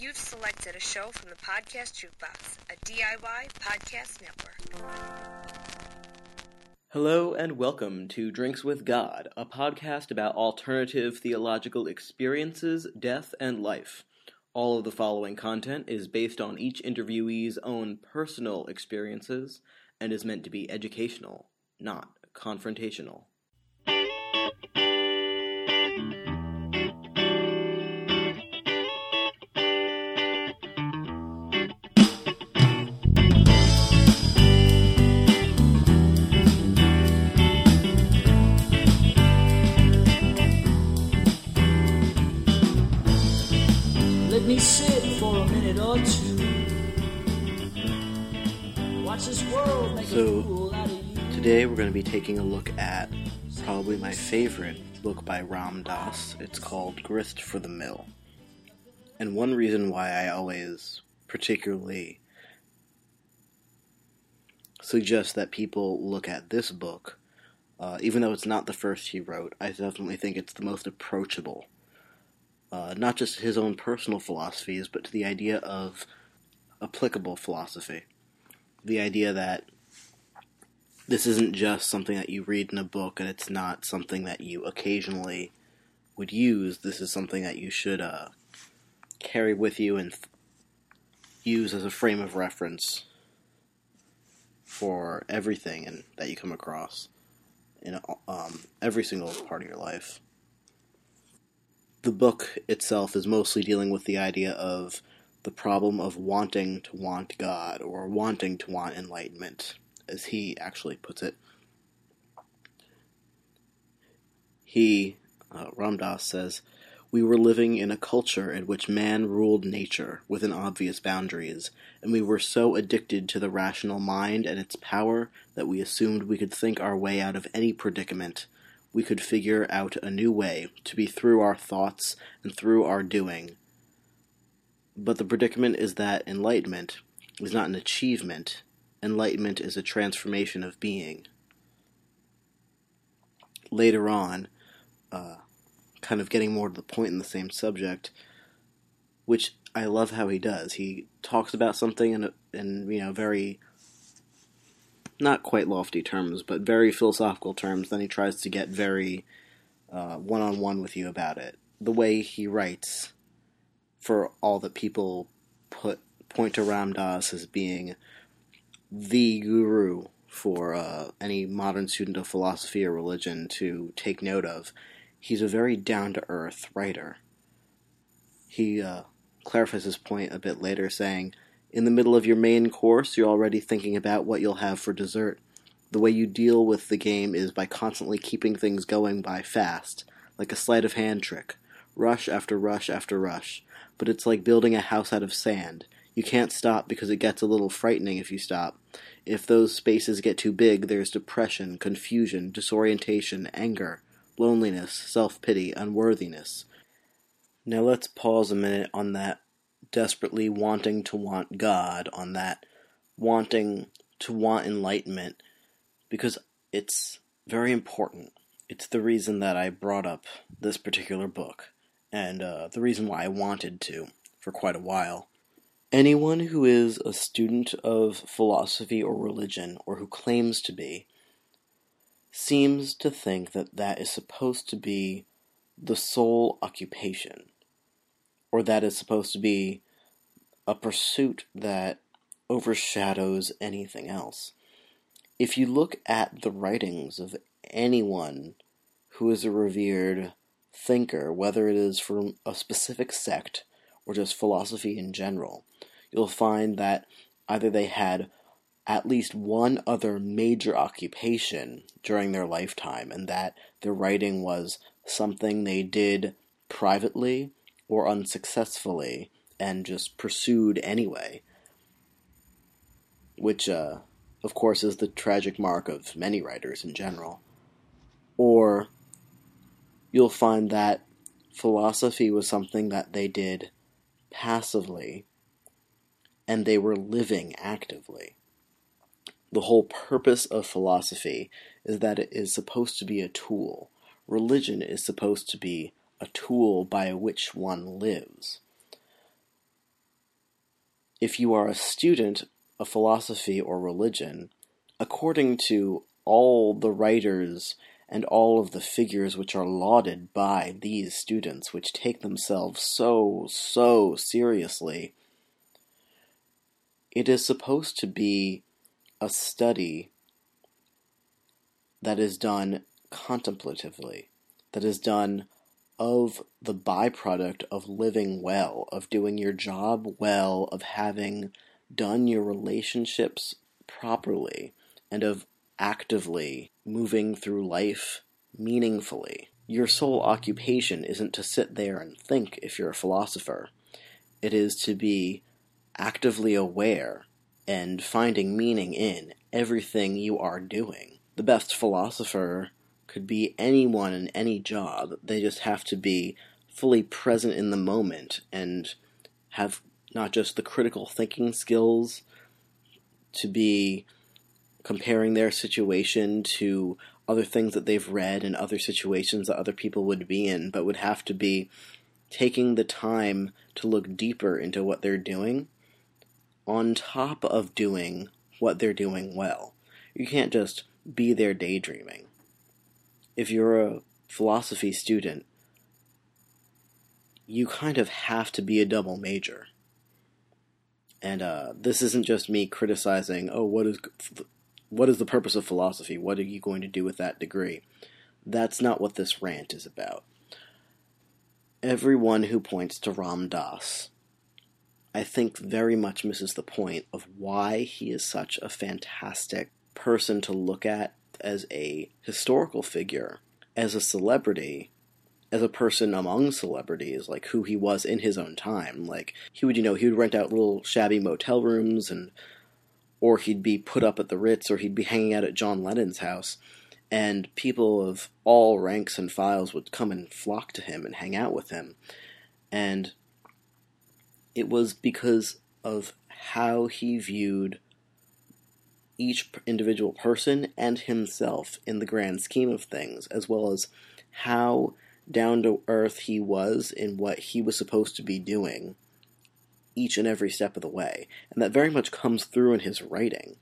You've selected a show from the Podcast Jukebox, a DIY podcast network. Hello and welcome to Drinks with God, a podcast about alternative theological experiences, death, and life. All of the following content is based on each interviewee's own personal experiences and is meant to be educational, not confrontational. Sit for a minute or two. Watch this world make So, a fool out of you. Today we're going to be taking a look at probably my favorite book by Ram Dass. It's called Grist for the Mill. And one reason why I always particularly suggest that people look at this book, uh, even though it's not the first he wrote, I definitely think it's the most approachable. Uh, not just his own personal philosophies, but to the idea of applicable philosophy. The idea that this isn't just something that you read in a book and it's not something that you occasionally would use. This is something that you should uh, carry with you and th- use as a frame of reference for everything and that you come across in um, every single part of your life. The book itself is mostly dealing with the idea of the problem of wanting to want God or wanting to want enlightenment, as he actually puts it. He, uh, Ram Dass says, we were living in a culture in which man ruled nature within obvious boundaries, and we were so addicted to the rational mind and its power that we assumed we could think our way out of any predicament. We could figure out a new way to be through our thoughts and through our doing. But the predicament is that enlightenment is not an achievement, enlightenment is a transformation of being. Later on, uh, kind of getting more to the point in the same subject, which I love how he does. He talks about something in, a, in you know very not quite lofty terms, but very philosophical terms. Then he tries to get very one on one with you about it. The way he writes, for all that people put point to Ram Dass as being the guru for uh, any modern student of philosophy or religion to take note of. He's a very down to earth writer. He uh, clarifies his point a bit later, saying, In the middle of your main course, you're already thinking about what you'll have for dessert. The way you deal with the game is by constantly keeping things going by fast, like a sleight of hand trick. Rush after rush after rush. But it's like building a house out of sand. You can't stop because it gets a little frightening if you stop. If those spaces get too big, there's depression, confusion, disorientation, anger, loneliness, self pity, unworthiness. Now let's pause a minute on that desperately wanting to want God, on that wanting to want enlightenment, because it's very important. It's the reason that I brought up this particular book, and uh, the reason why I wanted to for quite a while. Anyone who is a student of philosophy or religion, or who claims to be, seems to think that that is supposed to be the sole occupation, or that is supposed to be a pursuit that overshadows anything else. If you look at the writings of anyone who is a revered thinker, whether it is from a specific sect or just philosophy in general, you'll find that either they had at least one other major occupation during their lifetime, and that their writing was something they did privately or unsuccessfully and just pursued anyway. Which, uh, of course, is the tragic mark of many writers in general. Or you'll find that philosophy was something that they did passively and they were living actively. The whole purpose of philosophy is that it is supposed to be a tool. Religion is supposed to be a tool by which one lives. if you are a student of philosophy or religion, according to all the writers and all of the figures which are lauded by these students, which take themselves so, so seriously, it is supposed to be a study that is done contemplatively, that is done of the byproduct of living well, of doing your job well, of having done your relationships properly, and of actively moving through life meaningfully. Your sole occupation isn't to sit there and think if you're a philosopher. It is to be actively aware and finding meaning in everything you are doing. The best philosopher could be anyone in any job. They just have to be fully present in the moment and have not just the critical thinking skills to be comparing their situation to other things that they've read and other situations that other people would be in, but would have to be taking the time to look deeper into what they're doing on top of doing what they're doing well. You can't just be there daydreaming. If you're a philosophy student, you kind of have to be a double major. And uh, this isn't just me criticizing, oh, what is what is the purpose of philosophy? What are you going to do with that degree? That's not what this rant is about. Everyone who points to Ram Dass, I think, very much misses the point of why he is such a fantastic person to look at as a historical figure, as a celebrity, as a person among celebrities, like who he was in his own time. Like he would, you know, he would rent out little shabby motel rooms and or he'd be put up at the Ritz, or he'd be hanging out at John Lennon's house, and people of all ranks and files would come and flock to him and hang out with him. And it was because of how he viewed each individual person and himself in the grand scheme of things, as well as how down to earth he was in what he was supposed to be doing each and every step of the way. And that very much comes through in his writing.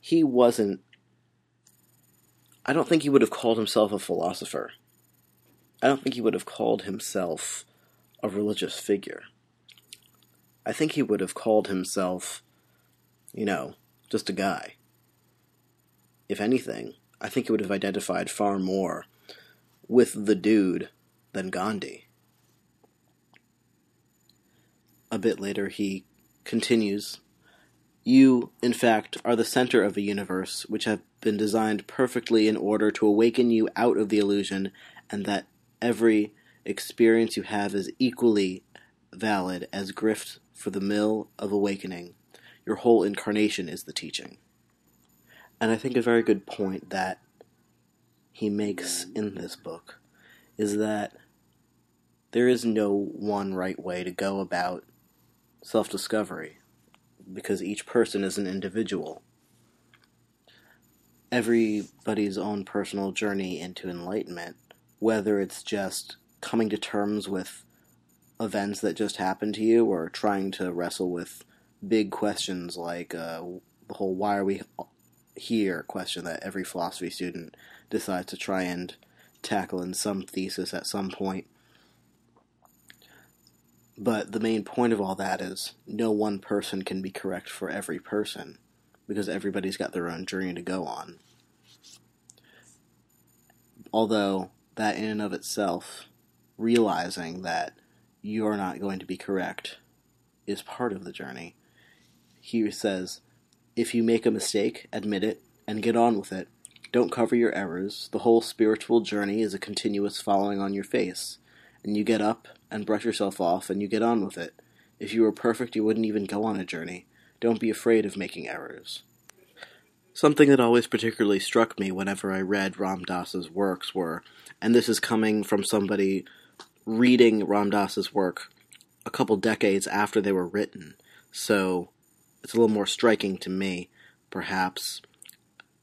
He wasn't. I don't think he would have called himself a philosopher. I don't think he would have called himself a religious figure. I think he would have called himself, you know, just a guy. If anything, I think he would have identified far more with the dude than Gandhi. A bit later, he continues You, in fact, are the center of a universe which have been designed perfectly in order to awaken you out of the illusion, and that every experience you have is equally valid as grist for the mill of awakening. Your whole incarnation is the teaching. And I think a very good point that he makes in this book is that there is no one right way to go about self discovery because each person is an individual. Everybody's own personal journey into enlightenment, whether it's just coming to terms with events that just happened to you or trying to wrestle with big questions like uh, the whole why are we here a question that every philosophy student decides to try and tackle in some thesis at some point but the main point of all that is no one person can be correct for every person because everybody's got their own journey to go on. Although, that in and of itself, realizing that you're not going to be correct is part of the journey. He says, if you make a mistake, admit it and get on with it. Don't cover your errors. The whole spiritual journey is a continuous following on your face and you get up and brush yourself off and you get on with it. If you were perfect, you wouldn't even go on a journey. Don't be afraid of making errors. Something that always particularly struck me whenever I read Ram Dass's works were, and this is coming from somebody reading Ram Dass's work a couple decades after they were written, so it's a little more striking to me, perhaps,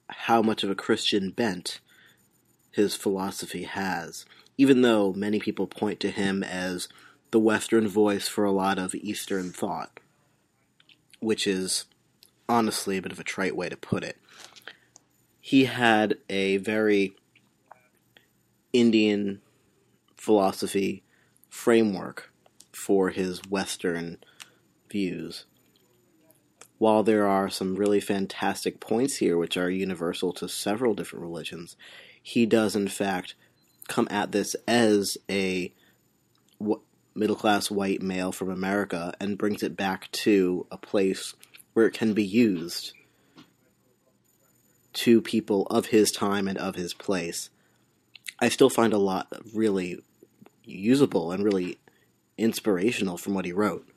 how much of a Christian bent his philosophy has even though many people point to him as the Western voice for a lot of Eastern thought. which is honestly a bit of a trite way to put it. He had a very Indian philosophy framework for his Western views. While there are some really fantastic points here which are universal to several different religions, he does in fact come at this as a middle class white male from America and brings it back to a place where it can be used to people of his time and of his place. I still find a lot really usable and really inspirational from what he wrote.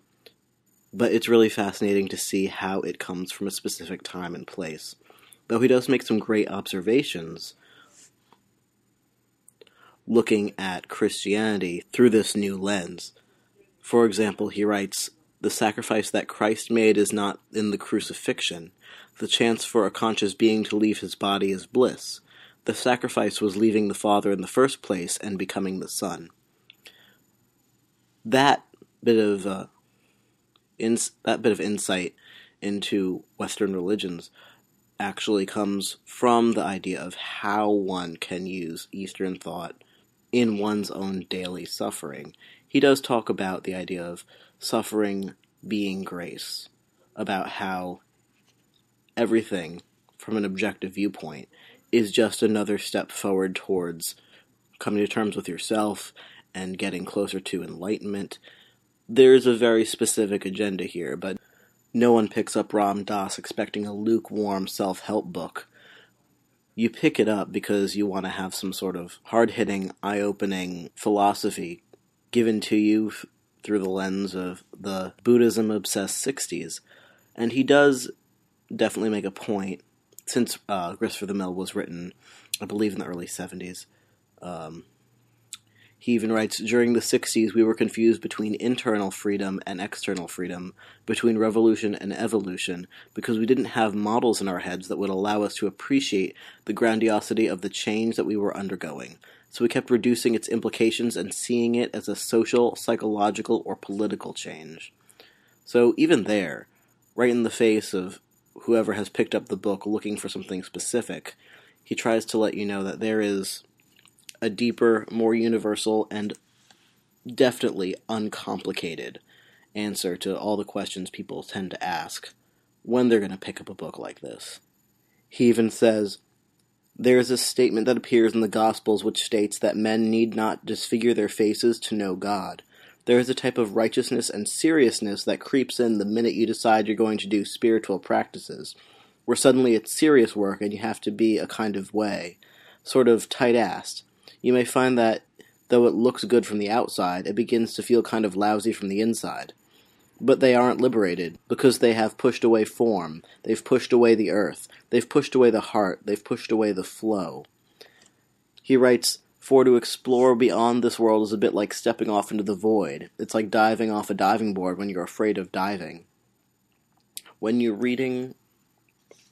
But it's really fascinating to see how it comes from a specific time and place. Though he does make some great observations looking at Christianity through this new lens. For example, he writes The sacrifice that Christ made is not in the crucifixion. The chance for a conscious being to leave his body is bliss. The sacrifice was leaving the Father in the first place and becoming the Son. That bit of uh, ins- that bit of insight into Western religions actually comes from the idea of how one can use Eastern thought in one's own daily suffering. He does talk about the idea of suffering being grace, about how everything, from an objective viewpoint, is just another step forward towards coming to terms with yourself and getting closer to enlightenment. There's a very specific agenda here, but no one picks up Ram Dass expecting a lukewarm self help book you pick it up because you want to have some sort of hard hitting, eye opening philosophy given to you f- through the lens of the Buddhism obsessed 60s. And he does definitely make a point, since uh, Grist for the Mill was written, I believe, in the early 70s. Um, he even writes During the 60s, we were confused between internal freedom and external freedom, between revolution and evolution, because we didn't have models in our heads that would allow us to appreciate the grandiosity of the change that we were undergoing. So we kept reducing its implications and seeing it as a social, psychological, or political change. So even there, right in the face of whoever has picked up the book looking for something specific, he tries to let you know that there is a deeper, more universal, and definitely uncomplicated answer to all the questions people tend to ask when they're going to pick up a book like this. He even says, There is a statement that appears in the Gospels which states that men need not disfigure their faces to know God. There is a type of righteousness and seriousness that creeps in the minute you decide you're going to do spiritual practices, where suddenly it's serious work and you have to be a kind of way, sort of tight assed you may find that though it looks good from the outside, it begins to feel kind of lousy from the inside. But they aren't liberated because they have pushed away form, they've pushed away the earth, they've pushed away the heart, they've pushed away the flow. He writes, For to explore beyond this world is a bit like stepping off into the void. It's like diving off a diving board when you're afraid of diving. When you're reading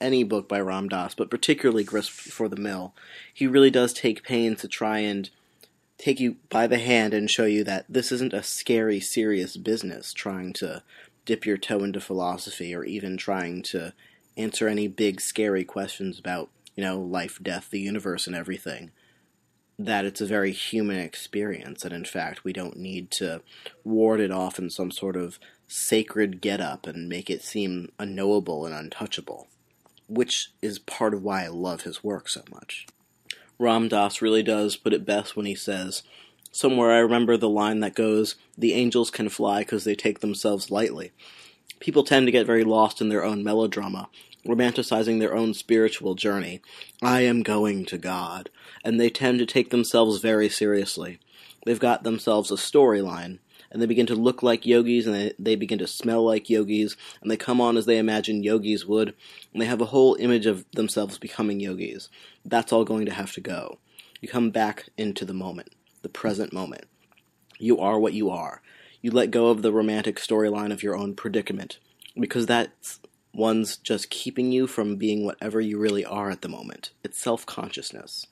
any book by Ram Dass, but particularly Grist for the Mill, he really does take pains to try and take you by the hand and show you that this isn't a scary, serious business trying to dip your toe into philosophy or even trying to answer any big, scary questions about, you know, life, death, the universe, and everything. That it's a very human experience, and in fact, we don't need to ward it off in some sort of sacred get up and make it seem unknowable and untouchable which is part of why I love his work so much. Ram Dass really does put it best when he says, Somewhere I remember the line that goes, The angels can fly because they take themselves lightly. People tend to get very lost in their own melodrama, romanticizing their own spiritual journey. I am going to God. And they tend to take themselves very seriously. They've got themselves a storyline, and they begin to look like yogis and they, they begin to smell like yogis and they come on as they imagine yogis would and they have a whole image of themselves becoming yogis. That's all going to have to go. You come back into the moment, the present moment. You are what you are. You let go of the romantic storyline of your own predicament because that's one's just keeping you from being whatever you really are at the moment. It's self consciousness.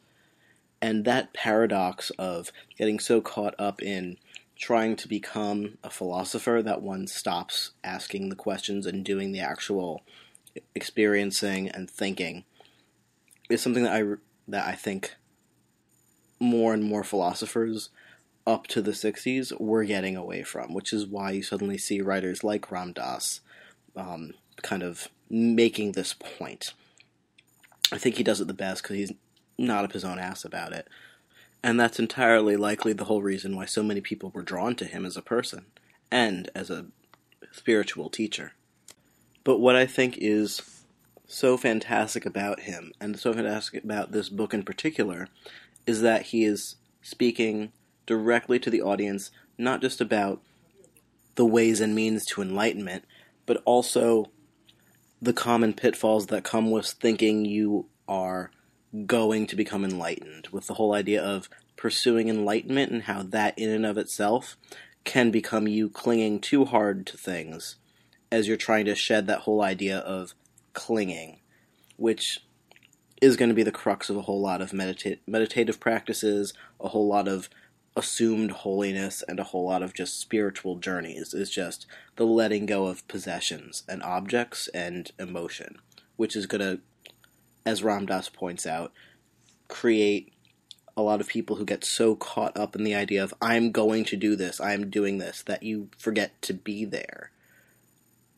And that paradox of getting so caught up in trying to become a philosopher that one stops asking the questions and doing the actual experiencing and thinking is something that I that I think more and more philosophers up to the 60s were getting away from, which is why you suddenly see writers like Ram Dass um, kind of making this point. I think he does it the best because he's not up his own ass about it. And that's entirely likely the whole reason why so many people were drawn to him as a person and as a spiritual teacher. But what I think is so fantastic about him, and so fantastic about this book in particular, is that he is speaking directly to the audience, not just about the ways and means to enlightenment, but also the common pitfalls that come with thinking you are going to become enlightened, with the whole idea of pursuing enlightenment and how that in and of itself can become you clinging too hard to things as you're trying to shed that whole idea of clinging, which is going to be the crux of a whole lot of medita- meditative practices, a whole lot of assumed holiness, and a whole lot of just spiritual journeys. Is just the letting go of possessions and objects and emotion, which is going to, as Ram Dass points out, create a lot of people who get so caught up in the idea of I'm going to do this, I'm doing this, that you forget to be there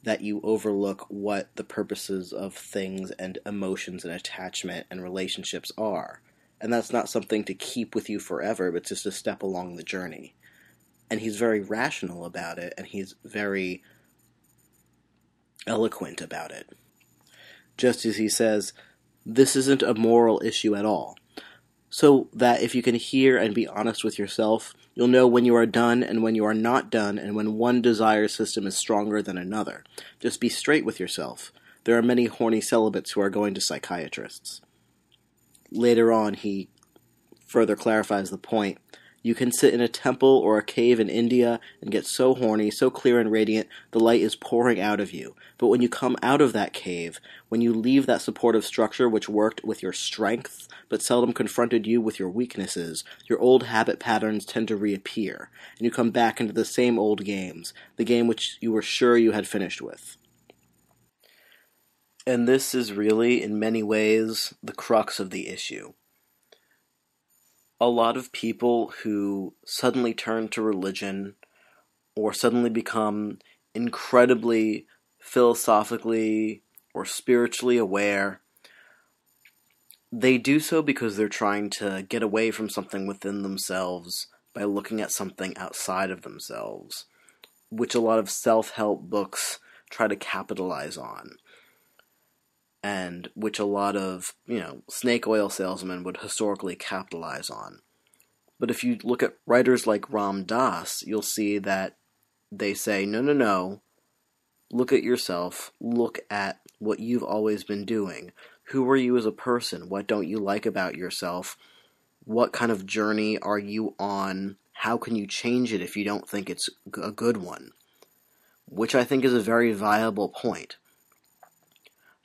that you overlook what the purposes of things and emotions and attachment and relationships are. And that's not something to keep with you forever, but just a step along the journey. And he's very rational about it, and he's very eloquent about it. Just as he says, this isn't a moral issue at all. So that if you can hear and be honest with yourself, You'll know when you are done and when you are not done, and when one desire system is stronger than another. Just be straight with yourself. There are many horny celibates who are going to psychiatrists. Later on, he further clarifies the point you can sit in a temple or a cave in India and get so horny, so clear and radiant, the light is pouring out of you. But when you come out of that cave, when you leave that supportive structure which worked with your strength, but seldom confronted you with your weaknesses, your old habit patterns tend to reappear, and you come back into the same old games, the game which you were sure you had finished with. And this is really, in many ways, the crux of the issue a lot of people who suddenly turn to religion or suddenly become incredibly philosophically or spiritually aware, they do so because they're trying to get away from something within themselves by looking at something outside of themselves, which a lot of self help books try to capitalize on and which a lot of, you know, snake oil salesmen would historically capitalize on. But if you look at writers like Ram Dass, you'll see that they say, no, no, no, look at yourself, look at what you've always been doing. Who are you as a person? What don't you like about yourself? What kind of journey are you on? How can you change it if you don't think it's a good one? Which I think is a very viable point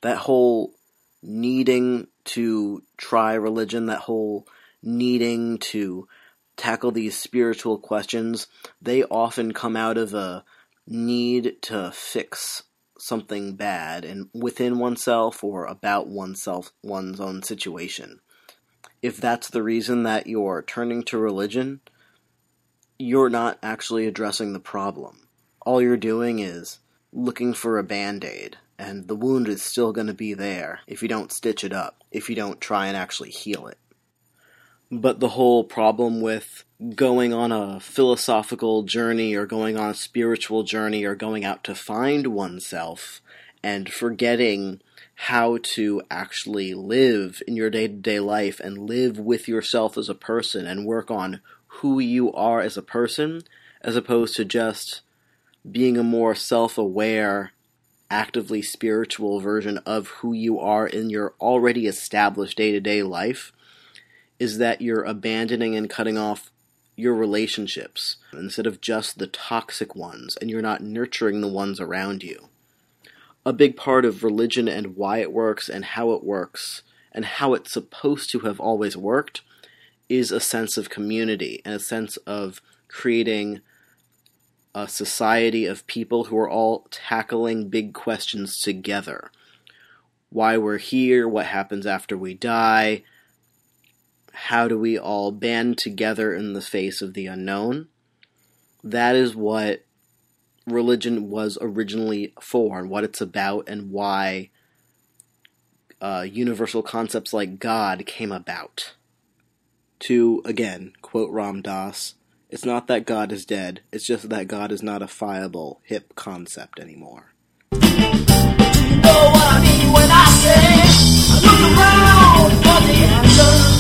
that whole needing to try religion, that whole needing to tackle these spiritual questions, they often come out of a need to fix something bad and within oneself or about oneself one's own situation. If that's the reason that you're turning to religion, you're not actually addressing the problem. All you're doing is looking for a band aid and the wound is still going to be there if you don't stitch it up, if you don't try and actually heal it. But the whole problem with going on a philosophical journey or going on a spiritual journey or going out to find oneself and forgetting how to actually live in your day to day life and live with yourself as a person and work on who you are as a person as opposed to just being a more self aware actively spiritual version of who you are in your already established day to day life is that you're abandoning and cutting off your relationships instead of just the toxic ones, and you're not nurturing the ones around you. A big part of religion and why it works and how it works and how it's supposed to have always worked is a sense of community and a sense of creating a society of people who are all tackling big questions together. Why we're here, what happens after we die, how do we all band together in the face of the unknown? That is what religion was originally for, and what it's about, and why uh, universal concepts like God came about. To, again, quote Ram Dass, it's not that God is dead, it's just that God is not a fiable, hip concept anymore. You know what I mean I say I look around for the answer.